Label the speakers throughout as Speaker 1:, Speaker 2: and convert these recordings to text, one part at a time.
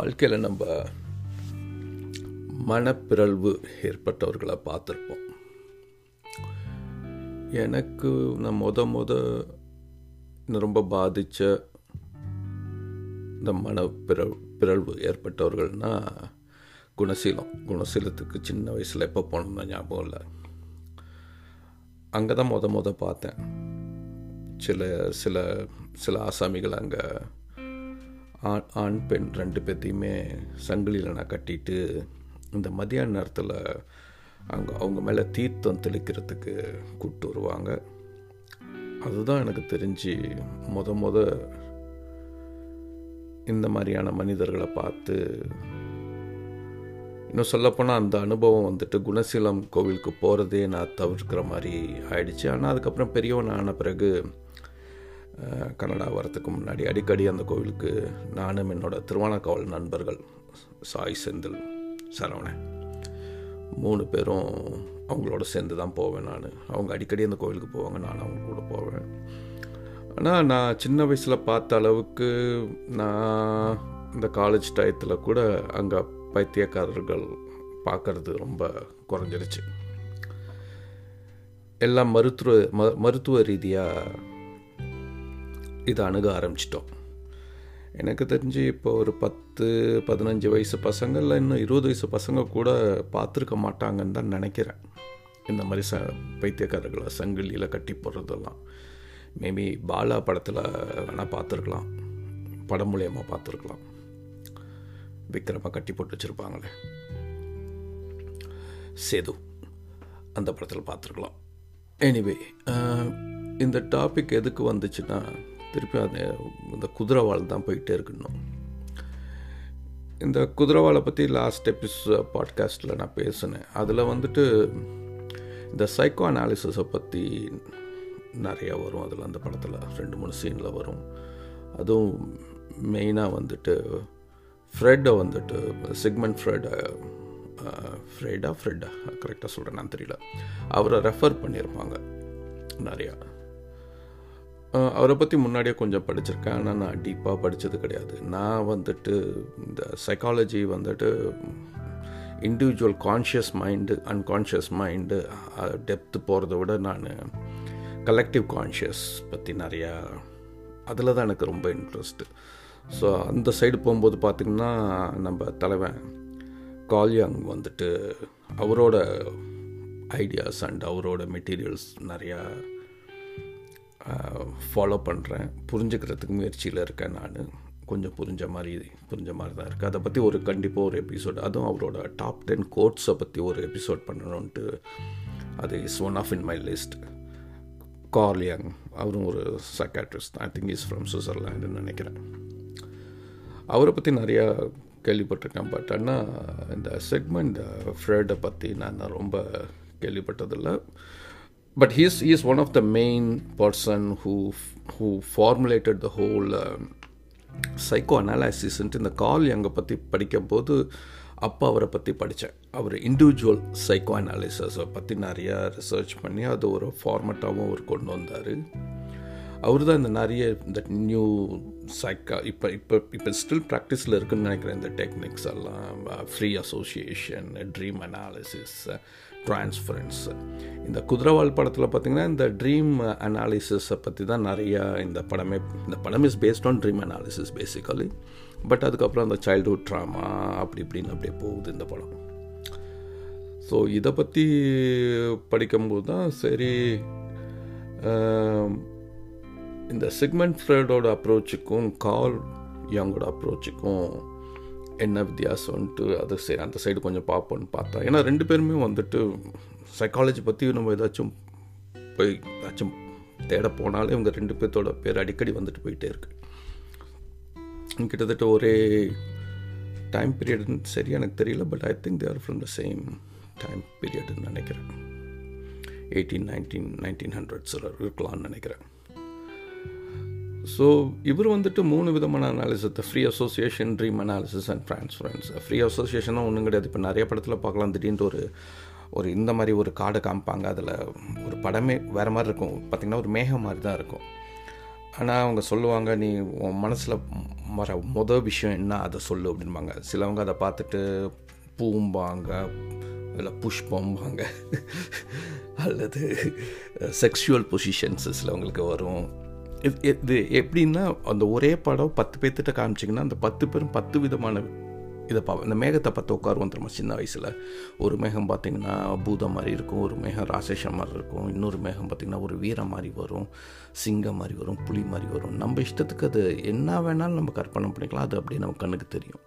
Speaker 1: வாழ்க்கையில் நம்ம மனப்பிறழ்வு ஏற்பட்டவர்களை பார்த்துருப்போம். எனக்கு நான் முத முத ரொம்ப பாதித்த இந்த மனப்பிறழ் பிறழ்வு ஏற்பட்டவர்கள்னா குணசீலம். குணசீலத்துக்கு சின்ன வயசில் எப்போ போனோம்னா ஞாபகம் இல்லை. அங்கே தான் முத முத பார்த்தேன். சில சில சில ஆசாமிகள் அங்கே ஆண் ஆண் பெண் ரெண்டு பேர்த்தையுமே சங்கிலியில் நான் கட்டிட்டு இந்த மதியான நேரத்தில் அவங்க அவங்க மேலே தீர்த்தம் தெளிக்கிறதுக்கு கூப்பிட்டு வருவாங்க. அதுதான் எனக்கு தெரிஞ்சு முத முத இந்த மாதிரியான மனிதர்களை பார்த்து இன்னும் சொல்லப்போனால் அந்த அனுபவம் வந்துட்டு குணசீலம் கோவிலுக்கு போகிறதே நான் தவிர்க்கிற மாதிரி ஆயிடுச்சு. ஆனால் அதுக்கப்புறம் பெரியவன் ஆன பிறகு கனடா வரத்துக்கு முன்னாடி அடிக்கடி அந்த கோவிலுக்கு நானும் என்னோட திருவானக்காவல் நண்பர்கள் சாய் செந்தில் சரவணன் மூணு பேரும் அவங்களோட சேர்ந்து தான் போவேன் நான். அவங்க அடிக்கடி அந்த கோவிலுக்கு போவாங்க நான் அவங்க கூட போவேன். ஆனால் நான் சின்ன வயசில் பார்த்த அளவுக்கு நான் இந்த காலேஜ் டயத்தில் கூட அங்கே பைத்தியக்காரர்கள் பார்க்கறது ரொம்ப குறைஞ்சிருச்சு. எல்லாம் மருத்துவ ம மருத்துவ ரீதியாக இதை அணுக ஆரம்பிச்சிட்டோம். எனக்கு தெரிஞ்சு இப்போ ஒரு பத்து பதினஞ்சு வயசு பசங்களில் இன்னும் இருபது வயசு பசங்க கூட பார்த்துருக்க மாட்டாங்கன்னு தான் நினைக்கிறேன். இந்த மாதிரி ச பைத்தியக்காரர்களை சங்கிலியில் கட்டி போடுறதெல்லாம். மேபி பாலா படத்தில் வேணால் பார்த்துருக்கலாம். படம் மூலியமாக பார்த்துருக்கலாம். விக்ரமாக கட்டி போட்டு வச்சுருப்பாங்களே. சேது அந்த படத்தில் பார்த்துருக்கலாம். எனிவே இந்த டாபிக் எதுக்கு வந்துச்சுன்னா திருப்பி அந்த இந்த குதிரைவாள் தான் போயிட்டே இருக்கணும். இந்த குதிரைவாளை பற்றி லாஸ்ட் எபிஸ் பாட்காஸ்ட்டில் நான் பேசினேன். அதில் வந்துட்டு இந்த சைக்கோ அனாலிசிஸை பற்றி நிறையா வரும். அதில் அந்த படத்தில் ரெண்டு மூணு சீனில் வரும். அதுவும் மெயினாக வந்துட்டு ஃப்ரெட்டை வந்துட்டு சிக்மெண்ட் ஃப்ரெட்டை ஃப்ரெட்டா ஃப்ரெட்டா கரெக்டாக சொல்கிறேன் நான் தெரியல. அவரை ரெஃபர் பண்ணியிருப்பாங்க நிறையா. அவரை பற்றி முன்னாடியே கொஞ்சம் படிச்சிருக்கேன். ஆனால் நான் டீப்பாக படித்தது கிடையாது. நான் வந்துட்டு இந்த சைக்காலஜி வந்துட்டு individual conscious mind unconscious mind depth போகிறத விட நான் கலெக்டிவ் கான்ஷியஸ் பற்றி நிறையா அதில் தான் எனக்கு ரொம்ப இன்ட்ரெஸ்ட்டு ஸோ அந்த சைடு போகும்போது பார்த்திங்கன்னா நம்ம தலைவன் கால்யாங் வந்துட்டு அவரோட ஐடியாஸ் அண்ட் அவரோட மெட்டீரியல்ஸ் நிறையா ஃபாலோ பண்ணுறேன் புரிஞ்சுக்கிறதுக்கு முயற்சியில் இருக்கேன் நான். கொஞ்சம் புரிஞ்ச மாதிரி புரிஞ்ச மாதிரி தான் இருக்குது அதை பற்றி ஒரு கண்டிப்பாக ஒரு எபிசோட் அதுவும் அவரோட டாப் டென் கோட்ஸை பற்றி ஒரு எபிசோட் பண்ணணுன்ட்டு அது is one of in my list Carl Jung அவரும் ஒரு psychiatrist I think is from சுவிட்சர்லாண்டுன்னு நினைக்கிறேன். அவரை பற்றி நிறையா கேள்விப்பட்டிருக்கேன். பட் ஆனால் இந்த செக்மெண்ட் ஃப்ரெட்டை பற்றி நான் ரொம்ப கேள்விப்பட்டதில்லை. But he's he's one of the main person who who formulated the whole uh, psychoanalysis இந்த கால் எங்கே பற்றி படிக்கும்போது அப்போ அவரை பற்றி படித்தேன் அவர் இண்டிவிஜுவல் சைக்கோ அனாலிசஸை பற்றி நிறையா ரிசர்ச் பண்ணி அது ஒரு ஃபார்மெட்டாகவும் அவர் கொண்டு வந்தார். அவர் தான் இந்த நிறைய இந்த நியூ சைக்கா இப்போ இப்போ இப்போ ஸ்டில் ப்ராக்டிஸில் இருக்குன்னு நினைக்கிறேன் இந்த டெக்னிக்ஸ் எல்லாம் free association dream analysis transference இந்த குதிரவால் படத்தில் பார்த்திங்கன்னா இந்த ட்ரீம் அனாலிசிஸை பற்றி தான் நிறையா இந்த படமே இந்த படம் is based on dream analysis basically but அதுக்கப்புறம் அந்த சைல்டுஹுட் ட்ராமா அப்படி இப்படின்னு அப்படியே போகுது இந்த படம். ஸோ இதை பற்றி படிக்கும்போது தான் சரி இந்த செக்மெண்ட் ஃப்ரெடோட அப்ரோச்சுக்கும் கால் யங்கோட அப்ரோச்சுக்கும் என்ன வித்தியாசம்ன்ட்டு அது சரி அந்த சைடு கொஞ்சம் பார்ப்போன்னு பார்த்தா. ஏன்னா ரெண்டு பேருமே வந்துட்டு சைக்காலஜி பற்றி நம்ம ஏதாச்சும் போய் ஏதாச்சும் தேட போனாலே இவங்க ரெண்டு பேர்த்தோட பேர் அடிக்கடி வந்துட்டு போயிட்டே இருக்கு. கிட்டத்தட்ட ஒரே டைம் பீரியட்னு சரி எனக்கு தெரியல but I think there from the same time பீரியடுன்னு நினைக்கிறேன். எயிட்டீன் நைன்டீன் நைன்டீன் ஹண்ட்ரட்ஸில் இருக்கலாம்னு நினைக்கிறேன். ஸோ இவர் வந்துட்டு மூணு விதமான அனாலிசத்தை free association dream analysis and transference free அசோசியேஷனும் ஒன்றும் கிடையாது. இப்போ நிறைய படத்தில் பார்க்கலாம். திடீர்னு ஒரு ஒரு இந்த மாதிரி ஒரு காடை காமிப்பாங்க. அதில் ஒரு படமே வேறு மாதிரி இருக்கும். பார்த்திங்கன்னா ஒரு மேகம் மாதிரி தான் இருக்கும். ஆனால் அவங்க சொல்லுவாங்க நீ உன் மனசில் வர மொதல் விஷயம் என்ன? அதை சொல்லு அப்படின்பாங்க. சிலவங்க அதை பார்த்துட்டு பூம்பாங்க. இல்லை புஷ்பம்பாங்க. அல்லது செக்ஷுவல் பொசிஷன்ஸ் சிலவங்களுக்கு வரும். இது எப்படின்னா அந்த ஒரே படம் பத்து பேர்த்திட்ட காமிச்சிங்கன்னா அந்த பத்து பேரும் பத்து விதமான இதை பா இந்த மேகத்தை பார்த்து உட்காருவோம் திரும்ப சின்ன வயசில். ஒரு மேகம் பார்த்திங்கன்னா பூதம் மாதிரி இருக்கும் ஒரு மேகம் ராசேஷம் மாதிரி இருக்கும் இன்னொரு மேகம் பார்த்திங்கன்னா ஒரு வீரம் மாதிரி வரும் சிங்கம் மாதிரி வரும் புலி மாதிரி வரும். நம்ம இஷ்டத்துக்கு அது என்ன வேணாலும் நம்ம கற்பனை பண்ணிக்கலாம். அது அப்படியே நம்ம கண்ணுக்கு தெரியும்.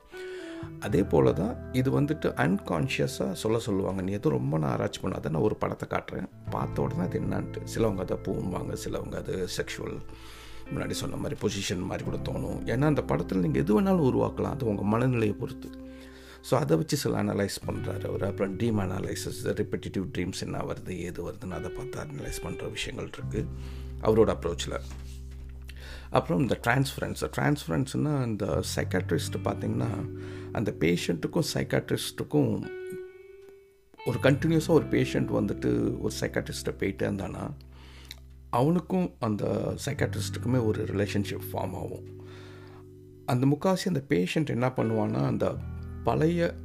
Speaker 1: அதே போல் தான் இது வந்துட்டு அன்கான்ஷியஸாக சொல்ல சொல்லுவாங்க. நீ எதுவும் ரொம்ப நான் ஆராய்ச்சி பண்ணாத நான் ஒரு படத்தை காட்டுறேன். பார்த்த உடனே அது என்னான்ட்டு. சிலவங்க அதை பூம்பாங்க சிலவங்க அது செக்ஷுவல் முன்னாடி சொன்ன மாதிரி பொசிஷன் மாதிரி கூட தோணும். ஏன்னா அந்த படத்தில் நீங்கள் எது வேணாலும் உருவாக்கலாம். அது உங்கள் மனநிலையை பொறுத்து. ஸோ அதை வச்சு சில அனலைஸ் பண்ணுறாரு அவர். அப்புறம் ட்ரீம் அனலைசஸ் ரிப்பிட்டிவ் ட்ரீம்ஸ் என்ன வருது ஏது வருதுன்னு அதை பார்த்து அனலைஸ் பண்ணுற விஷயங்கள் இருக்குது அவரோட அப்ரோச்சில் அப்புறம் இந்த டிரான்ஸ்ஃபரன்ஸ் டிரான்ஸ்ஃபரன்ஸ்னால் இந்த சைக்காட்ரிஸ்ட் பார்த்திங்கன்னா அந்த பேஷண்ட்டுக்கும் சைக்காட்ரிஸ்ட்டுக்கும் ஒரு கண்டினியூஸாக ஒரு பேஷண்ட் வந்துட்டு ஒரு சைக்காட்ரிஸ்ட்டை போயிட்டே இருந்தானா அவனுக்கும் அந்த சைக்காட்ரிஸ்ட்டுக்குமே ஒரு ரிலேஷன்ஷிப் ஃபார்ம் ஆகும். அந்த முக்காசி அந்த பேஷண்ட் என்ன பண்ணுவான்னா அந்த பழைய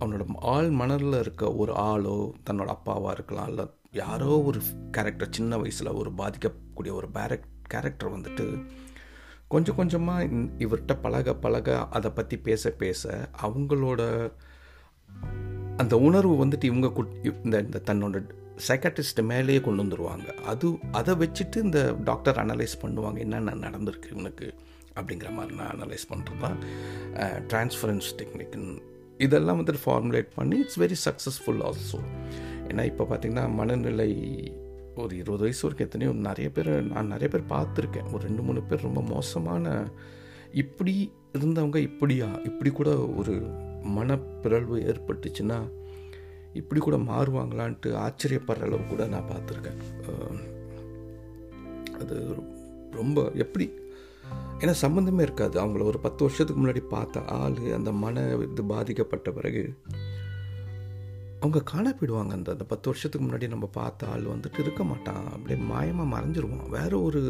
Speaker 1: அவனோட ஆள் மணலில் இருக்க ஒரு ஆளோ தன்னோட அப்பாவாக இருக்கலாம் இல்லை யாரோ ஒரு கேரக்டர் சின்ன வயசில் ஒரு பாதிக்கக்கூடிய ஒரு பேரக் கேரக்டர் வந்துட்டு கொஞ்சம் கொஞ்சமாக இவர்கிட்ட பழக பழக அதை பற்றி பேச பேச அவங்களோட அந்த உணர்வு வந்துட்டு இவங்க இந்த இந்த தன்னோட சைக்காட்டிஸ்ட் மேலேயே கொண்டு வந்துடுவாங்க அது அதை வச்சுட்டு இந்த டாக்டர் அனலைஸ் பண்ணுவாங்க என்னென்ன நடந்திருக்கு இவனுக்கு அப்படிங்கிற மாதிரி நான் அனலைஸ் பண்ணுறது தான் டிரான்ஸ்ஃபரன்ஸ் டெக்னிக்னு இதெல்லாம் வந்துட்டு ஃபார்முலேட் பண்ணி இட்ஸ் வெரி சக்ஸஸ்ஃபுல் ஆல்சோ ஏன்னா இப்போ பார்த்திங்கன்னா மனநிலை ஒரு இருபது வயசு வரைக்கும் எத்தனையோ நிறைய பேர் நான் நிறைய பேர் பார்த்துருக்கேன். ஒரு ரெண்டு மூணு பேர் ரொம்ப மோசமான இப்படி இருந்தவங்க இப்படியா? இப்படி கூட ஒரு மனப்பிறழ்வு ஏற்பட்டுச்சுன்னா இப்படி கூட மாறுவாங்களான்ட்டு ஆச்சரியப்படுற அளவு கூட நான் பார்த்துருக்கேன். அது ரொம்ப எப்படி? ஏன்னா சம்மந்தமே இருக்காது. அவங்கள ஒரு பத்து வருஷத்துக்கு முன்னாடி பார்த்த ஆள் அந்த மன இது பாதிக்கப்பட்ட பிறகு அவங்க காண போயிடுவாங்க. அந்த அந்த பத்து வருஷத்துக்கு முன்னாடி நம்ம பார்த்த ஆள் வந்துட்டு இருக்க மாட்டான். அப்படியே மாயமாக மறைஞ்சிருவான். வேற ஒரு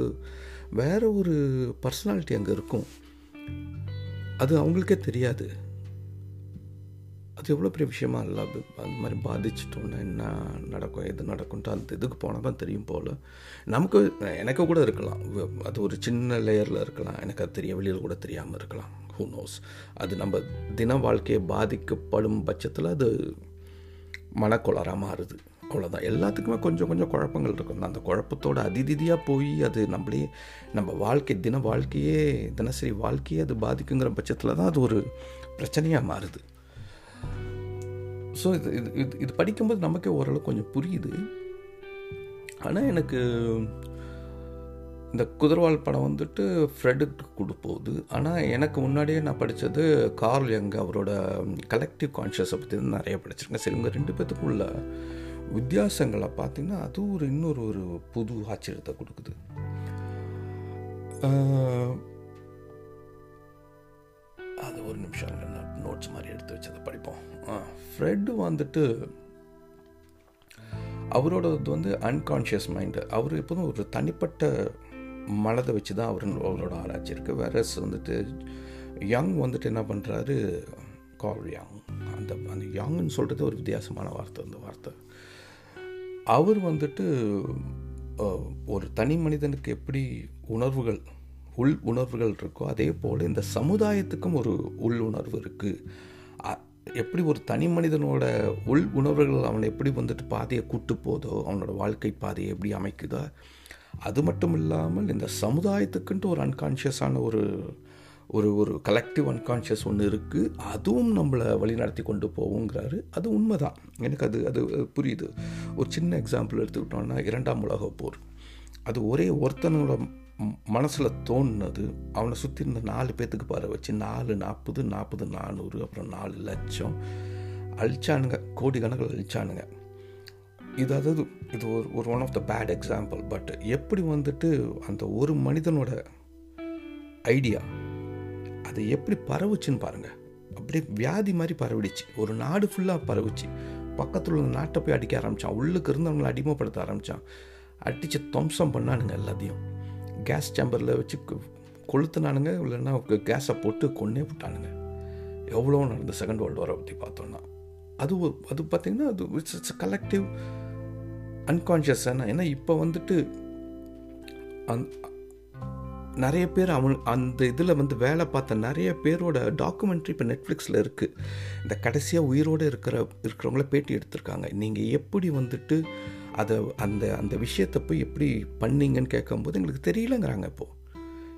Speaker 1: வேற ஒரு பர்சனாலிட்டி அங்கே இருக்கும். அது அவங்களுக்கே தெரியாது. அது எவ்வளோ பெரிய விஷயமா இல்லை. அந்த மாதிரி பாதிச்சிட்டோன்னா என்ன நடக்கும்? எது நடக்கும்ட்டு அந்த இதுக்கு போனால் தான் தெரியும் போல். நமக்கு எனக்கு கூட இருக்கலாம். அது ஒரு சின்ன லேயரில் இருக்கலாம். எனக்கு அது தெரிய வெளியில் கூட தெரியாமல் இருக்கலாம். ஹூ நோஸ் அது நம்ம தின வாழ்க்கையை பாதிக்கப்படும் பட்சத்தில் அது மனக்குளராக மாறுது. அவ்வளோதான் எல்லாத்துக்குமே கொஞ்சம் கொஞ்சம் குழப்பங்கள் இருக்கும். அந்த குழப்பத்தோட அதிதிதியாக போய் அது நம்மளே நம்ம வாழ்க்கை தின வாழ்க்கையே தினசரி வாழ்க்கையே அது பாதிக்குங்கிற பட்சத்தில் தான் அது ஒரு பிரச்சனையாக மாறுது. ஸோ இது இது இது இது படிக்கும்போது நமக்கே ஓரளவு கொஞ்சம் புரியுது. ஆனால் எனக்கு இந்த குதிரவால் படம் வந்துட்டு ஃப்ரெட்டுக்கு கொடுப்போகுது ஆனால் எனக்கு முன்னாடியே நான் படித்தது கார்ல் யங் அவரோட கலெக்டிவ் கான்ஷியஸை பற்றி நிறைய படிச்சிருக்கேன். சரி இவங்க ரெண்டு பேத்துக்குள்ள வித்தியாசங்களை பார்த்திங்கன்னா அது ஒரு இன்னொரு ஒரு புது ஆச்சரியத்தை கொடுக்குது. அது ஒரு நிமிஷம் நோட்ஸ் மாதிரி எடுத்து வச்சதை படிப்போம். ஃப்ரெட்டு வந்துட்டு அவரோடது வந்து அன்கான்ஷியஸ் மைண்டு அவர் எப்போதும் ஒரு தனிப்பட்ட மலத்தை வச்சு தான் அவர் அவரோட ஆராய்ச்சி இருக்குது வேற வந்துட்டு யங் வந்துட்டு என்ன பண்ணுறாரு கால் யங் அந்த அந்த யங்னு சொல்கிறது ஒரு வித்தியாசமான வார்த்தை அந்த வார்த்தை. அவர் வந்துட்டு ஒரு தனி மனிதனுக்கு எப்படி உணர்வுகள் உள் உணர்வுகள் இருக்கோ அதே போல் இந்த சமுதாயத்துக்கும் ஒரு உள் உணர்வு இருக்குது எப்படி ஒரு தனி மனிதனோட உள் உணர்வுகள் அவனை எப்படி வந்துட்டு பாதையை கூட்டு போதோ அவனோட வாழ்க்கை பாதையை எப்படி அமைக்குதோ அது மட்டும் இல்லாமல் இந்த சமுதாயத்துக்குன்ட்டு ஒரு அன்கான்ஷியஸான ஒரு ஒரு ஒரு கலெக்டிவ் அன்கான்ஷியஸ் ஒன்று இருக்குது அதுவும் நம்மளை வழிநடத்தி கொண்டு போவோங்கிறாரு அது உண்மைதான். எனக்கு அது அது புரியுது. ஒரு சின்ன எக்ஸாம்பிள் எடுத்துக்கிட்டோன்னா இரண்டாம் உலக போர். அது ஒரே ஒருத்தனோட மனசில் தோணுனது அவனை சுற்றி இருந்த நாலு பேர்த்துக்கு பாரு வச்சு நாலு நாற்பது நாற்பது நானூறு அப்புறம் நாலு லட்சம். அழிச்சானுங்க. கோடி கணக்கில் அழிச்சானுங்க. இது அதாவது இது ஒரு ஒரு one of the bad example but எப்படி வந்துட்டு அந்த ஒரு மனிதனோட ஐடியா அது எப்படி பரவுச்சுன்னு பாருங்கள் அப்படியே வியாதி மாதிரி பரவிடுச்சு. ஒரு நாடு ஃபுல்லாக பரவுச்சு. பக்கத்தில் உள்ள நாட்டை போய் அடிக்க ஆரம்பித்தான் உள்ளுக்கு இருந்தவங்களை அடிமைப்படுத்த ஆரம்பித்தான் அடித்து துவம்சம் பண்ணானுங்க எல்லாத்தையும். கேஸ் சேம்பரில் வச்சு கொளுத்துனானுங்க இல்லைன்னா கேஸை போட்டு கொன்னே விட்டானுங்க. எவ்வளோ நடந்த செகண்ட் வேர்ல்டு வாரை பற்றி பார்த்தோன்னா அது அது பார்த்திங்கன்னா அது இட்ஸ் இட்ஸ் கலெக்டிவ் அன்கான்ஷியஸ் ஏன்னா இப்போ வந்துட்டு அந் நிறைய பேர் அவன் அந்த இதில் வந்து வேலை பார்த்த நிறைய பேரோட டாக்குமெண்ட்ரி இப்போ நெட்ஃப்ளிக்ஸில் இருக்குது இந்த கடைசியாக உயிரோடு இருக்கிற இருக்கிறவங்கள பேட்டி எடுத்திருக்காங்க. நீங்கள் எப்படி வந்துட்டு அதை அந்த அந்த விஷயத்தை போய் எப்படி பண்ணீங்கன்னு கேட்கும்போது எங்களுக்கு தெரியலங்கிறாங்க இப்போது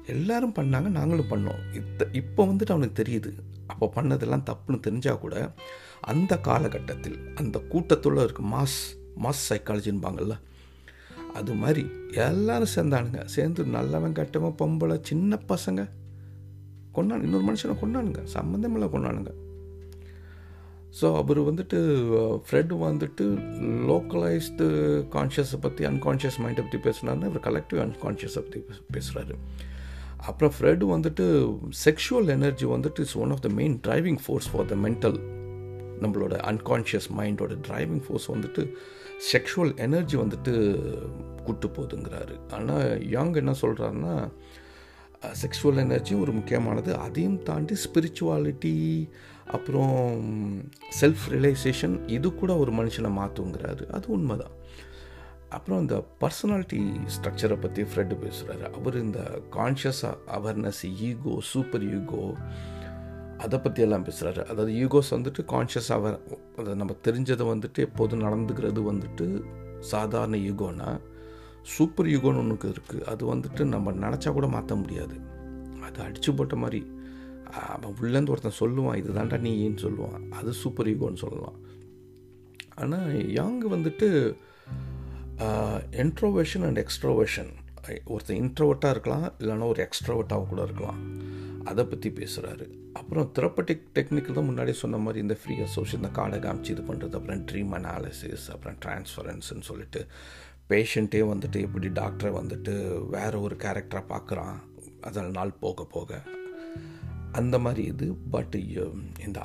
Speaker 1: எல்லாரும் பண்ணாங்க நாங்களும் பண்ணோம். இத்த இப்போ வந்துட்டு அவனுக்கு தெரியுது. அப்போ பண்ணதெல்லாம் தப்புன்னு தெரிஞ்சால் கூட அந்த காலகட்டத்தில் அந்த கூட்டத்துள்ள இருக்க மாஸ் மாஸ் சைக்காலஜின்பாங்கள்ல அது மாதிரி எல்லாரும் சேர்ந்தானுங்க. சேர்ந்து நல்லவன் கெட்டவன் பொம்பளை சின்ன பசங்க கொண்டான் இன்னொரு மனுஷனை கொண்டானுங்க சம்மந்தமில்லை கொண்டானுங்க ஸோ அவர் வந்துட்டு ஃப்ரெட் வந்துட்டு லோக்கலைஸ்டு கான்ஷியஸை பற்றி அன்கான்ஷியஸ் மைண்டை பற்றி பேசுனாருன்னு இவர் கலெக்டிவ் அன்கான்ஷியஸை பற்றி பேசுகிறாரு அப்புறம் ஃப்ரெட் வந்துட்டு செக்ஷுவல் எனர்ஜி வந்துட்டு is one of the main driving force for the mental நம்மளோட அன்கான்ஷியஸ் மைண்டோட டிரைவிங் ஃபோர்ஸ் வந்துட்டு செக்ஷுவல் எனர்ஜி வந்துட்டு கூட்டு போகுதுங்கிறாரு. ஆனால் யாங் என்ன சொல்கிறாருன்னா செக்ஷுவல் எனர்ஜி ஒரு முக்கியமானது. அதையும் தாண்டி ஸ்பிரிச்சுவாலிட்டி அப்புறம் செல்ஃப் ரியலைசேஷன் இது கூட ஒரு மனுஷனை மாற்றுங்கிறாரு அது உண்மைதான். அப்புறம் இந்த பர்சனாலிட்டி ஸ்ட்ரக்சரை பற்றி ஃப்ரெண்டு பேசுகிறாரு அவர் இந்த conscious awareness ego super ego அதை பற்றியெல்லாம் பேசுகிறாரு அதாவது ஈகோஸ் வந்துட்டு கான்ஷியஸ் அவர் அதை நம்ம தெரிஞ்சதை வந்துட்டு எப்போதும் நடந்துக்கிறது வந்துட்டு சாதாரண ஈகோனா சூப்பர் ஈகோன்னு ஒன்றுக்கு இருக்குது அது வந்துட்டு நம்ம நினச்சா கூட மாற்ற முடியாது. அது அடிச்சு போட்ட மாதிரி அவன் உள்ளேருந்து ஒருத்தன் சொல்லுவான் இது தாண்டா நீ ஏன்னு சொல்லுவான். அது சூப்பர் ஈகோன்னு சொல்லலாம். ஆனால் யாங் வந்துட்டு இன்ட்ரோவேஷன் அண்ட் எக்ஸ்ட்ரோவேஷன் ஒருத்தன் இன்ட்ரோவர்ட்டாக இருக்கலாம் இல்லைன்னா ஒரு எக்ஸ்ட்ரோவர்ட்டாக கூட இருக்கலாம். அதை பற்றி பேசுகிறாரு அப்புறம் தெரப்பட்டிக் டெக்னிக் தான் முன்னாடியே சொன்ன மாதிரி இந்த ஃப்ரீ அசோசியேஷன் இந்த கார்டை காமிச்சு இது பண்ணுறது அப்புறம் ட்ரீம் அனாலிசிஸ் அப்புறம் டிரான்ஸ்ஃபரன்ஸ்னு சொல்லிட்டு பேஷண்ட்டே வந்துட்டு எப்படி டாக்டரை வந்துட்டு வேற ஒரு கேரக்டராக பார்க்குறான். அதில் நாள் போக போக. அந்த மாதிரி இது. பட் um, இந்த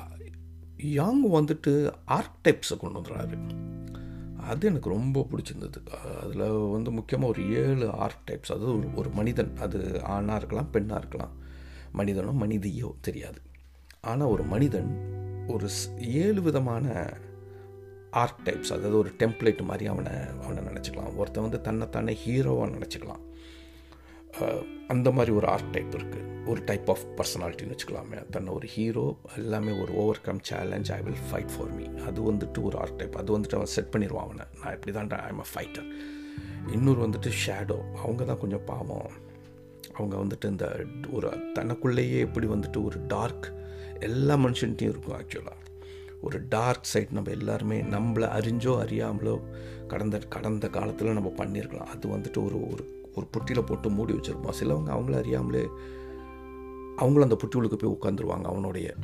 Speaker 1: யாங் வந்துட்டு ஆர்க்டைப்ஸை கொண்டு வந்துடுறாரு. அது எனக்கு ரொம்ப பிடிச்சிருந்தது. அதில் வந்து முக்கியமாக ஒரு ஏழு ஆர்க்டைப்ஸ் அதாவது ஒரு ஒரு மனிதன். அது ஆணாக இருக்கலாம் பெண்ணாக இருக்கலாம். மனிதனோ மனிதியோ தெரியாது. ஆனால் ஒரு மனிதன் ஒரு ஏழு விதமான ஆர்ட் டைப்ஸ் அதாவது ஒரு டெம்ப்ளேட் மாதிரி அவனை அவனை நினச்சிக்கலாம். ஒருத்தன் வந்து தன்னைத்தானே ஹீரோவாக நினச்சிக்கலாம். அந்த மாதிரி ஒரு ஆர்ட் டைப் இருக்குது ஒரு டைப் ஆஃப் பர்சனாலிட்டின்னு வச்சுக்கலாமே. தன்னை ஒரு ஹீரோ எல்லாமே ஒரு overcome challenge I will fight for me அது வந்துட்டு ஒரு ஆர்ட் டைப் அது வந்துட்டு அவன் செட் பண்ணிடுவான் அவனை. நான் இப்படி தான் ஐ எம் அ ஃபைட்டர் இன்னொரு வந்துட்டு ஷேடோ அவங்க தான் கொஞ்சம் பாவம். அவங்க வந்துட்டு இந்த ஒரு தனக்குள்ளேயே எப்படி வந்துட்டு ஒரு டார்க் எல்லா மனுஷன்ட்டையும் இருக்கும் ஆக்சுவலாக ஒரு டார்க் சைட் நம்ம எல்லாருமே நம்மளை அறிஞ்சோ அறியாமலோ கடந்த கடந்த காலத்தில் நம்ம பண்ணியிருக்கலாம். அது வந்துட்டு ஒரு ஒரு ஒரு புட்டியில் போட்டு மூடி வச்சுருப்போம். சிலவங்க அவங்கள அறியாமலே அவங்களும் அந்த புட்டிகளுக்கு போய் உட்காந்துருவாங்க அவனுடைய.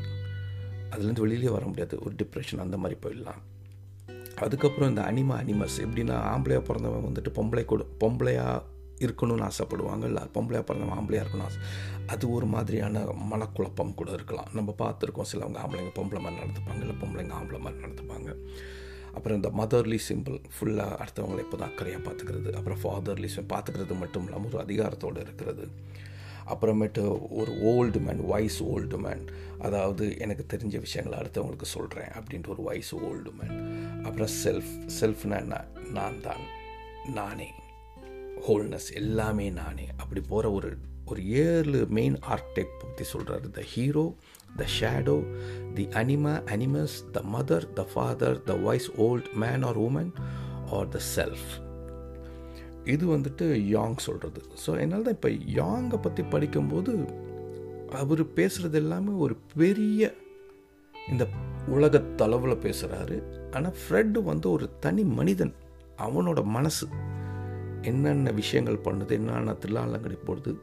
Speaker 1: அதுலேருந்து வெளியிலே வர முடியாது. ஒரு டிப்ரெஷன் அந்த மாதிரி போயிடலாம். அதுக்கப்புறம் இந்த அனிமா அனிமஸ் எப்படின்னா ஆம்பளையாக பிறந்தவன் வந்துட்டு பொம்பளை கூட பொம்பளையாக இருக்கணும்னு ஆசைப்படுவாங்கல்ல. பொம்பளையாக பிறந்த ஆம்பளையாக இருக்கணும் ஆசை. அது ஒரு மாதிரியான மனக்குழப்பம் கூட இருக்கலாம். நம்ம பார்த்துருக்கோம் சிலவங்க ஆம்பளைங்க பொம்பளை மாதிரி நடந்துப்பாங்க இல்லை பொம்பளைங்க ஆம்பளை மாதிரி நடந்துப்பாங்க. அப்புறம் இந்த மதர்லி சிம்பிள் ஃபுல்லாக அடுத்தவங்களை எப்போ தான் அக்கறையாக பார்த்துக்கிறது. அப்புறம் ஃபாதர்லி சிம்பிள் பார்த்துக்கிறது மட்டும் இல்லாமல் ஒரு அதிகாரத்தோடு இருக்கிறது. அப்புறமேட்டு ஒரு old man wise old man அதாவது எனக்கு தெரிஞ்ச விஷயங்களை அடுத்தவங்களுக்கு சொல்கிறேன் அப்படின்ட்டு ஒரு வைஸ் ஓல்டு மேன் அப்புறம் செல்ஃப் செல்ஃப்னா என்ன? நான் தான் நானே. ஹோல்னஸ் எல்லாமே நானே. அப்படி போகிற ஒரு ஒரு ஏழு மெயின் ஆர்டைப் பற்றி சொல்கிறாரு the hero the shadow the anima animus the mother the father the voice old man or woman or the self இது வந்துட்டு யாங் சொல்கிறது ஸோ என்னால் தான் இப்போ யாங்கை பற்றி படிக்கும்போது அவர் பேசுகிறது எல்லாமே ஒரு பெரிய இந்த உலகத்தளவில் பேசுகிறாரு ஆனால் ஃப்ரெட்டு வந்து ஒரு தனி மனிதன். அவனோட மனசு. என்னென்ன விஷயங்கள் பண்ணுது என்னென்ன தில்லாலங்கடி போடுது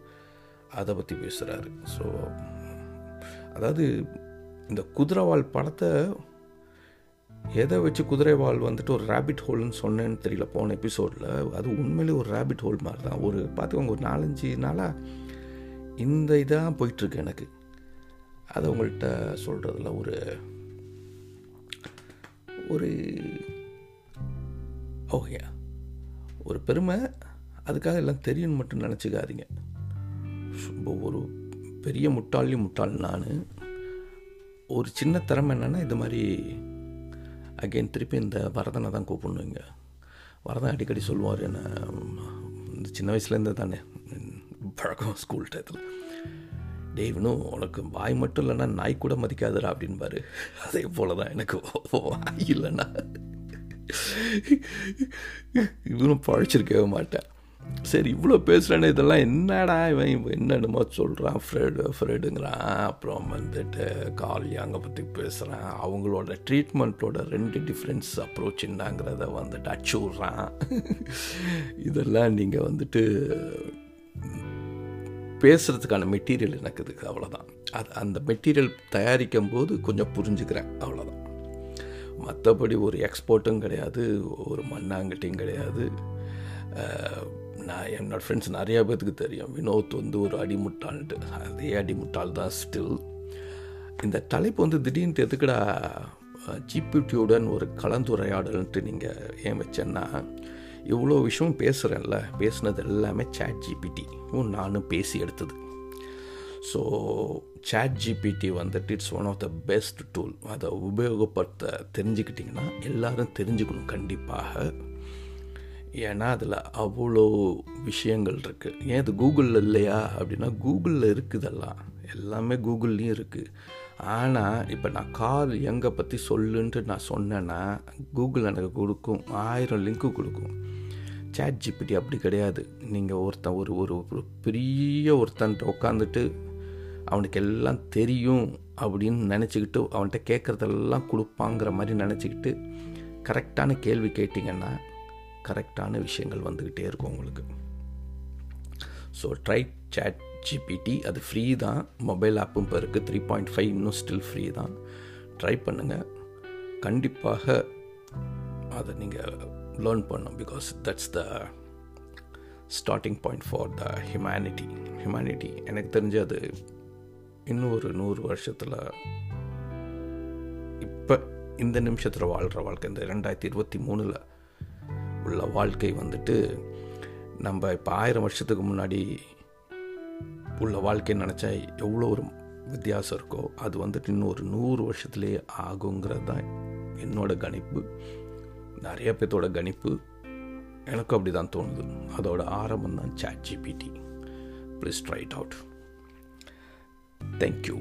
Speaker 1: அதை பற்றி பேசுகிறாரு ஸோ அதாவது இந்த குதிரைவால் படத்தை எதை வச்சு குதிரைவால் வந்துட்டு ஒரு ரேபிட் ஹோல்னு சொன்னேன்னு தெரியல போன எபிசோடில் அது உண்மையிலே ஒரு ரேபிட் ஹோல் மாதிரி தான். ஒரு பார்த்துக்கோங்க ஒரு நாலஞ்சு நாளாக இந்த இதாக போயிட்டுருக்கு எனக்கு. அதை உங்கள்கிட்ட சொல்கிறதுல ஒரு ஒரு oh ஓகே ஒரு பெருமை அதுக்காக எல்லாம் தெரியும்னு மட்டும் நினச்சிக்காதீங்க. ஒரு பெரிய முட்டாள்லையும் முட்டாள் நான். ஒரு சின்ன திறமை என்னென்னா இது மாதிரி அகெயின் திருப்பி இந்த வரதனை தான் கூப்பிடணுங்க. வரதன் அடிக்கடி சொல்லுவார் என்ன இந்த சின்ன வயசுலேருந்து தானே பழக்கம் ஸ்கூல் டயத்தில் டேய் இவனும் உனக்கு வாய் மட்டும் இல்லைன்னா நாய் கூட மதிக்காதுடா அப்படின்பாரு. அதே போல தான் எனக்கு. வாய் இல்லைன்னா இவனும் பழச்சிருக்கவே மாட்டேன். சரி இவ்வளோ பேசுகிறேன்னு இதெல்லாம் என்னடா இவன்? இவன் என்னென்னமோ சொல்கிறான் ஃப்ரெடு ஃப்ரெடுங்கிறான். அப்புறம் வந்துட்டு காலியாங்க பற்றி பேசுகிறான் அவங்களோட ட்ரீட்மெண்ட்டோட ரெண்டு டிஃப்ரென்ஸ் அப்ரோச் என்னங்கிறத வந்துட்டு அச்சுடுறான். இதெல்லாம் நீங்கள் வந்துட்டு பேசுகிறதுக்கான மெட்டீரியல் எனக்கு இதுக்கு அவ்வளோதான் அது அந்த மெட்டீரியல் தயாரிக்கும் போது கொஞ்சம் புரிஞ்சுக்கிறேன் அவ்வளோதான் மற்றபடி ஒரு எக்ஸ்போர்ட்டும் கிடையாது ஒரு மண்ணாங்கட்டியும் கிடையாது. நான் என்னோடய ஃப்ரெண்ட்ஸ் நிறையா பேர்த்துக்கு தெரியும். வினோத் வந்து ஒரு அடிமுட்டான்ட்டு அதே அடிமுட்டாள் தான் ஸ்டில் இந்த தலைப்பு வந்து திடீர்னு எதுக்குடா ஜிபிடியுடன் ஒரு கலந்துரையாடல்ன்ட்டு நீங்கள் ஏன் வச்சேன்னா இவ்வளோ விஷயம் பேசுகிறேன்ல பேசுனது எல்லாமே சேட் ஜிபிடி நானும் பேசி எடுத்தது. ஸோ சேட் ஜிபிடி வந்துட்டு it's one of the best tool அதை உபயோகப்படுத்த தெரிஞ்சுக்கிட்டிங்கன்னா எல்லோரும் தெரிஞ்சுக்கணும் கண்டிப்பாக. ஏன்னா அதில் அவ்வளோ விஷயங்கள் இருக்குது ஏன் இது கூகுளில் இல்லையா? அப்படின்னா கூகுளில் இருக்குதெல்லாம் எல்லாமே கூகுள்லேயும் இருக்குது ஆனால் இப்போ நான் கால் எங்கே பற்றி சொல்லுன்ட்டு நான் சொன்னேன்னா கூகுள் எனக்கு கொடுக்கும். ஆயிரம் லிங்க்கு கொடுக்கும். சேட் ஜிபிடி அப்படி கிடையாது. நீங்கள் ஒருத்தன் ஒரு ஒரு பெரிய ஒருத்தன்ட்ட உட்காந்துட்டு அவனுக்கு எல்லாம் தெரியும் அப்படின்னு நினச்சிக்கிட்டு அவன்கிட்ட கேட்குறதெல்லாம் கொடுப்பாங்கிற மாதிரி நினச்சிக்கிட்டு கரெக்டான கேள்வி கேட்டிங்கன்னா கரெக்டான விஷயங்கள் வந்துக்கிட்டே இருக்கும் உங்களுக்கு. ஸோ ட்ரை சேட் ஜிபிடி அது ஃப்ரீ தான். மொபைல் ஆப்பும் இப்போ இருக்குது த்ரீ பாயிண்ட் ஃபைவ் இன்னும் ஸ்டில் ஃப்ரீ தான். ட்ரை பண்ணுங்கள் கண்டிப்பாக அதை நீங்கள் லேர்ன் பண்ணும் because that's the starting point for the humanity humanity எனக்கு தெரிஞ்சு அது இன்னும் ஒரு நூறு வருஷத்தில் இப்போ இந்த நிமிஷத்தில் வாழ்கிற வாழ்க்கை இந்த ரெண்டாயிரத்தி இருபத்தி மூணில் உள்ள வாழ்க்கை வந்துட்டு நம்ம இப்போ ஆயிரம் வருஷத்துக்கு முன்னாடி உள்ள வாழ்க்கைன்னு நினச்சா எவ்வளோ ஒரு வித்தியாசம் இருக்கோ அது வந்துட்டு இன்னும் ஒரு நூறு வருஷத்துலேயே ஆகுங்கிறது தான் என்னோட கணிப்பு. நிறைய பேர்த்தோட கணிப்பு எனக்கும் அப்படி தான் தோணுது. அதோட ஆரம்பம் தான் chat GPT please try it out out thank you